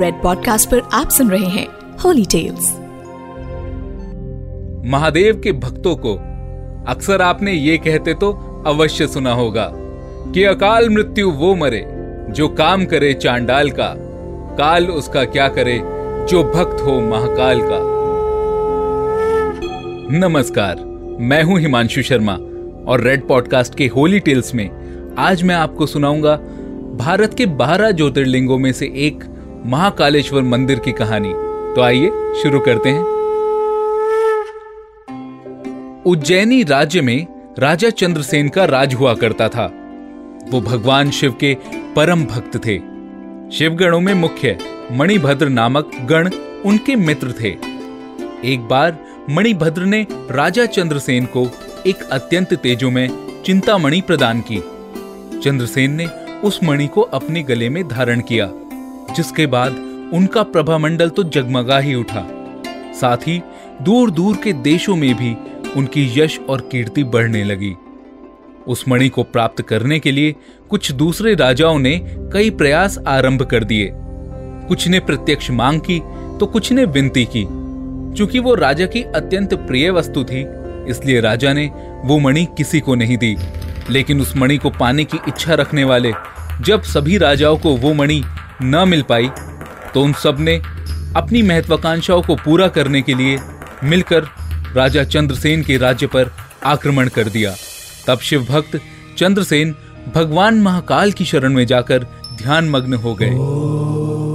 Red podcast पर आप सुन रहे हैं होली टेल्स महादेव के भक्तों को अक्सर आपने ये कहते तो अवश्य सुना होगा कि अकाल मृत्यु वो मरे जो काम करे चांडाल का, काल उसका क्या करे जो भक्त हो महाकाल का। नमस्कार, मैं हूँ हिमांशु शर्मा और रेड पॉडकास्ट के होली टेल्स में आज मैं आपको सुनाऊँगा भारत के बारह ज्योतिर्लिंगों में से एक महाकालेश्वर मंदिर की कहानी। तो आइए, शुरू करते हैं। उज्जैनी राज्य में राजा चंद्रसेन का राज हुआ करता था। वो भगवान शिव के परम भक्त थे। शिवगणों में मुख्य मणिभद्र नामक गण उनके मित्र थे। एक बार मणिभद्र ने राजा चंद्रसेन को एक अत्यंत तेजो में चिंतामणि प्रदान की। चंद्रसेन ने उस मणि को अपने गले में धारण किया। जिसके बाद उनका प्रभामंडल तो जगमगा ही उठा। साथ ही दूर दूर के देशों में भी उनकी यश और कीर्ति बढ़ने लगी। उस मणि को प्राप्त करने के लिए कुछ दूसरे राजाओं ने कई प्रयास आरंभ कर दिए। कुछ ने प्रत्यक्ष मांग की तो कुछ ने विनती की। चूँकि वो राजा की अत्यंत प्रिय वस्तु थी, इसलिए राजा ने वो मणि किसी को नहीं दी। लेकिन उस मणि को पाने की इच्छा रखने वाले जब सभी राजाओं को वो मणि न मिल पाई तो उन सबने अपनी महत्वाकांक्षाओं को पूरा करने के लिए मिलकर राजा चंद्रसेन के राज्य पर आक्रमण कर दिया। तब शिव भक्त चंद्रसेन भगवान महाकाल की शरण में जाकर ध्यान मग्न हो गए।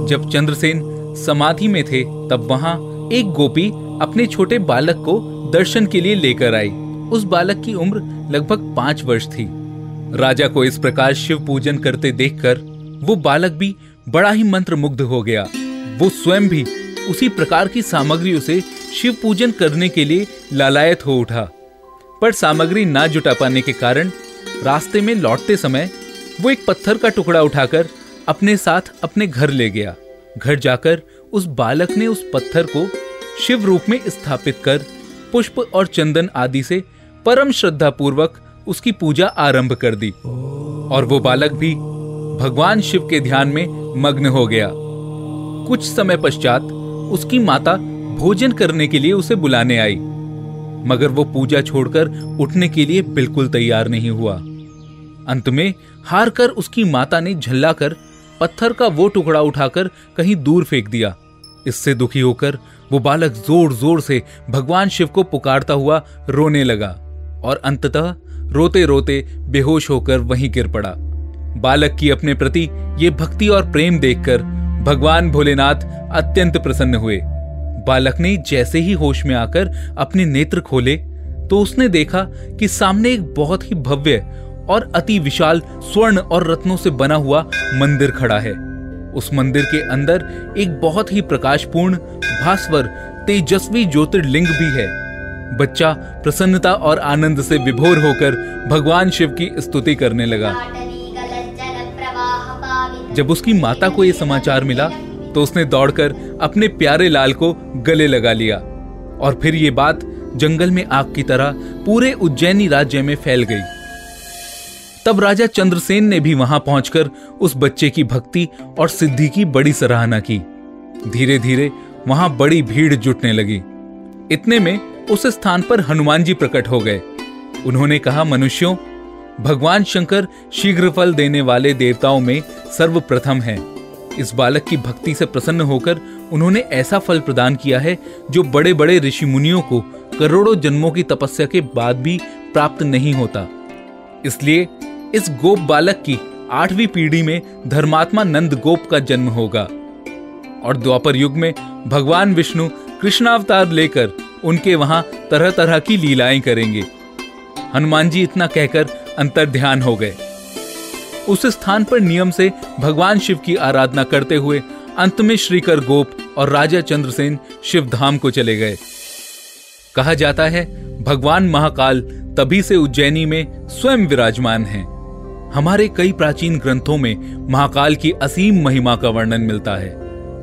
जब चंद्रसेन समाधि में थे, तब वहाँ एक गोपी अपने छोटे बालक को दर्शन के लिए लेकर आई। उस बालक की उम्र लगभग पाँच वर्ष थी। राजा को इस प्रकार शिव पूजन करते देखकर वो बालक भी बड़ा ही मंत्र मुग्ध हो गया। वो स्वयं भी उसी प्रकार की सामग्रियों से शिव पूजन करने के लिए लालायत हो उठा। पर सामग्री ना जुटा पाने के कारण रास्ते में लौटते समय वो एक पत्थर का टुकड़ा उठाकर अपने साथ अपने घर ले गया। घर जाकर उस बालक ने उस पत्थर को शिव रूप में स्थापित कर पुष्प और चंदन आदि से परम श्रद्धा पूर्वक उसकी पूजा आरंभ कर दी। और वो बालक भी भगवान शिव के ध्यान में मग्न हो गया। कुछ समय पश्चात उसकी माता भोजन करने के लिए उसे बुलाने आई। मगर वो पूजा छोड़कर उठने के लिए बिल्कुल तैयार नहीं हुआ। अंत में हार कर उसकी माता ने झल्ला कर पत्थर का वो टुकड़ा उठाकर कहीं दूर फेंक दिया। इससे दुखी होकर वो बालक ज़ोर ज़ोर से भगवान शिव को पुकारता हुआ रोने लगा और अंततः रोते रोते बेहोश होकर वहीं गिर पड़ा। बालक की अपने प्रति ये भक्ति और प्रेम देखकर भगवान भोलेनाथ अत्यंत प्रसन्न हुए। बालक ने जैसे ही होश में आकर अपने नेत्र खोले तो उसने देखा कि सामने एक बहुत ही भव्य और अति विशाल स्वर्ण और रत्नों से बना हुआ मंदिर खड़ा है। उस मंदिर के अंदर एक बहुत ही प्रकाशपूर्ण, भास्वर, तेजस्वी ज्योतिर्लिंग भी है। बच्चा प्रसन्नता और आनंद से विभोर होकर भगवान शिव की स्तुति करने लगा। जब उसकी माता को यह समाचार मिला तो उसने दौड़कर अपने प्यारे लाल को गले लगा लिया। और फिर ये बात जंगल में आग की तरह पूरे उज्जैनी राज्य में फैल गई। तब राजा चंद्रसेन ने भी वहाँ पहुंचकर उस बच्चे की भक्ति और सिद्धि की बड़ी सराहना की। धीरे धीरे वहाँ बड़ी भीड़ जुटने लगी। इतने में उस स्थान पर हनुमान जी प्रकट हो गए। उन्होंने कहा, मनुष्यों भगवान शंकर शीघ्र फल देने वाले देवताओं में सर्वप्रथम है। इस बालक की भक्ति से प्रसन्न होकर उन्होंने ऐसा फल प्रदान किया है जो बड़े बड़े ऋषि मुनियों को करोड़ों जन्मों की तपस्या के बाद भी प्राप्त नहीं होता। इसलिए इस गोप बालक की आठवीं पीढ़ी में धर्मात्मा नंद गोप का जन्म होगा। और द्वापर युग में भगवान विष्णु कृष्णावतार लेकर उनके वहाँ तरह तरह की लीलाएँ करेंगे। हनुमान जी इतना कहकर अंतर ध्यान हो गए। उस स्थान पर नियम से भगवान शिव की आराधना करते हुए अंत में श्रीकर गोप और राजा चंद्रसेन शिव धाम को चले गए। कहा जाता है, भगवान महाकाल तभी से उज्जैनी में स्वयं विराजमान हैं। हमारे कई प्राचीन ग्रंथों में महाकाल की असीम महिमा का वर्णन मिलता है।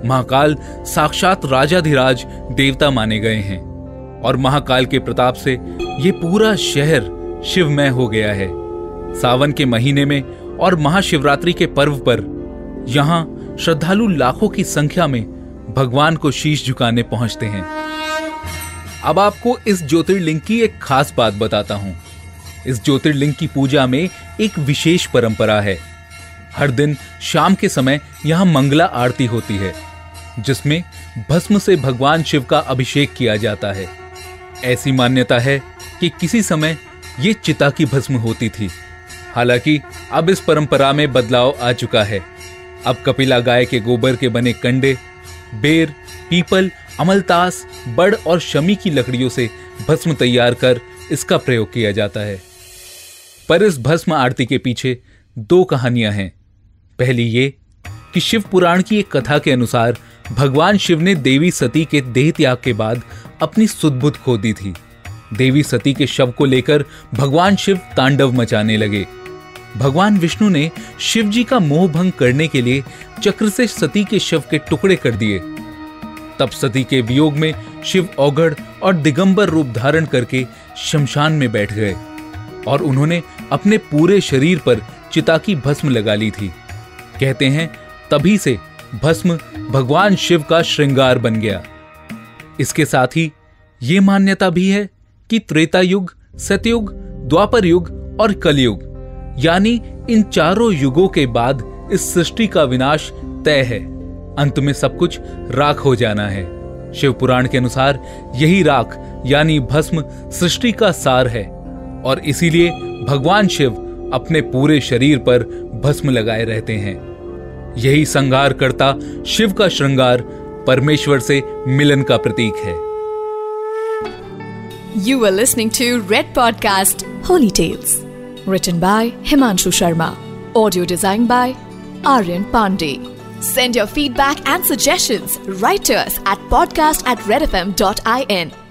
महाकाल साक्षात राजाधिराज देवता माने गए हैं और महाकाल के प्रताप से ये पूरा शहर शिवमय हो गया है। सावन के महीने में और महाशिवरात्रि के पर्व पर यहाँ श्रद्धालु लाखों की संख्या में भगवान को शीश झुकाने पहुँचते हैं। अब आपको इस ज्योतिर्लिंग की एक खास बात बताता हूँ। इस ज्योतिर्लिंग की पूजा में एक विशेष परंपरा है। हर दिन शाम के समय यहाँ मंगला आरती होती है, जिसमें भस्म से भगवान शिव का अभिषेक किया जाता है। ऐसी मान्यता है कि किसी समय ये चिता की भस्म होती थी। हालाँकि अब इस परंपरा में बदलाव आ चुका है। अब कपिला गाय के गोबर के बने कंडे, बेर, पीपल, अमलतास, बड़ और शमी की लकड़ियों से भस्म तैयार कर इसका प्रयोग किया जाता है। पर इस भस्म आरती के पीछे दो कहानियाँ हैं। पहली ये कि शिव पुराण की एक कथा के अनुसार भगवान शिव ने देवी सती के देह त्याग के बाद अपनी सुदबुद खो दी थी। देवी सती के शव को लेकर भगवान शिव तांडव मचाने लगे। भगवान विष्णु ने शिव जी का मोह भंग करने के लिए चक्र से सती के शव के टुकड़े कर दिए। तब सती के वियोग में शिव औगढ़ और दिगंबर रूप धारण करके शमशान में बैठ गए और उन्होंने अपने पूरे शरीर पर चिता की भस्म लगा ली थी। कहते हैं, तभी से भस्म भगवान शिव का श्रृंगार बन गया। इसके साथ ही ये मान्यता भी है कि त्रेता युग, सतयुग, द्वापर युग और कलयुग यानी इन चारों युगों के बाद इस सृष्टि का विनाश तय है। अंत में सब कुछ राख हो जाना है। शिव पुराण के अनुसार यही राख यानी भस्म सृष्टि का सार है। और इसीलिए भगवान शिव अपने पूरे शरीर पर भस्म लगाए रहते हैं। यही संगार करता शिव का श्रृंगार परमेश्वर से मिलन का प्रतीक है। You were listening to Red Podcast Holy Tales, written by Himanshu Sharma, audio designed by Aryan Pandey. Send your feedback and suggestions right to us at podcast at redfm.in.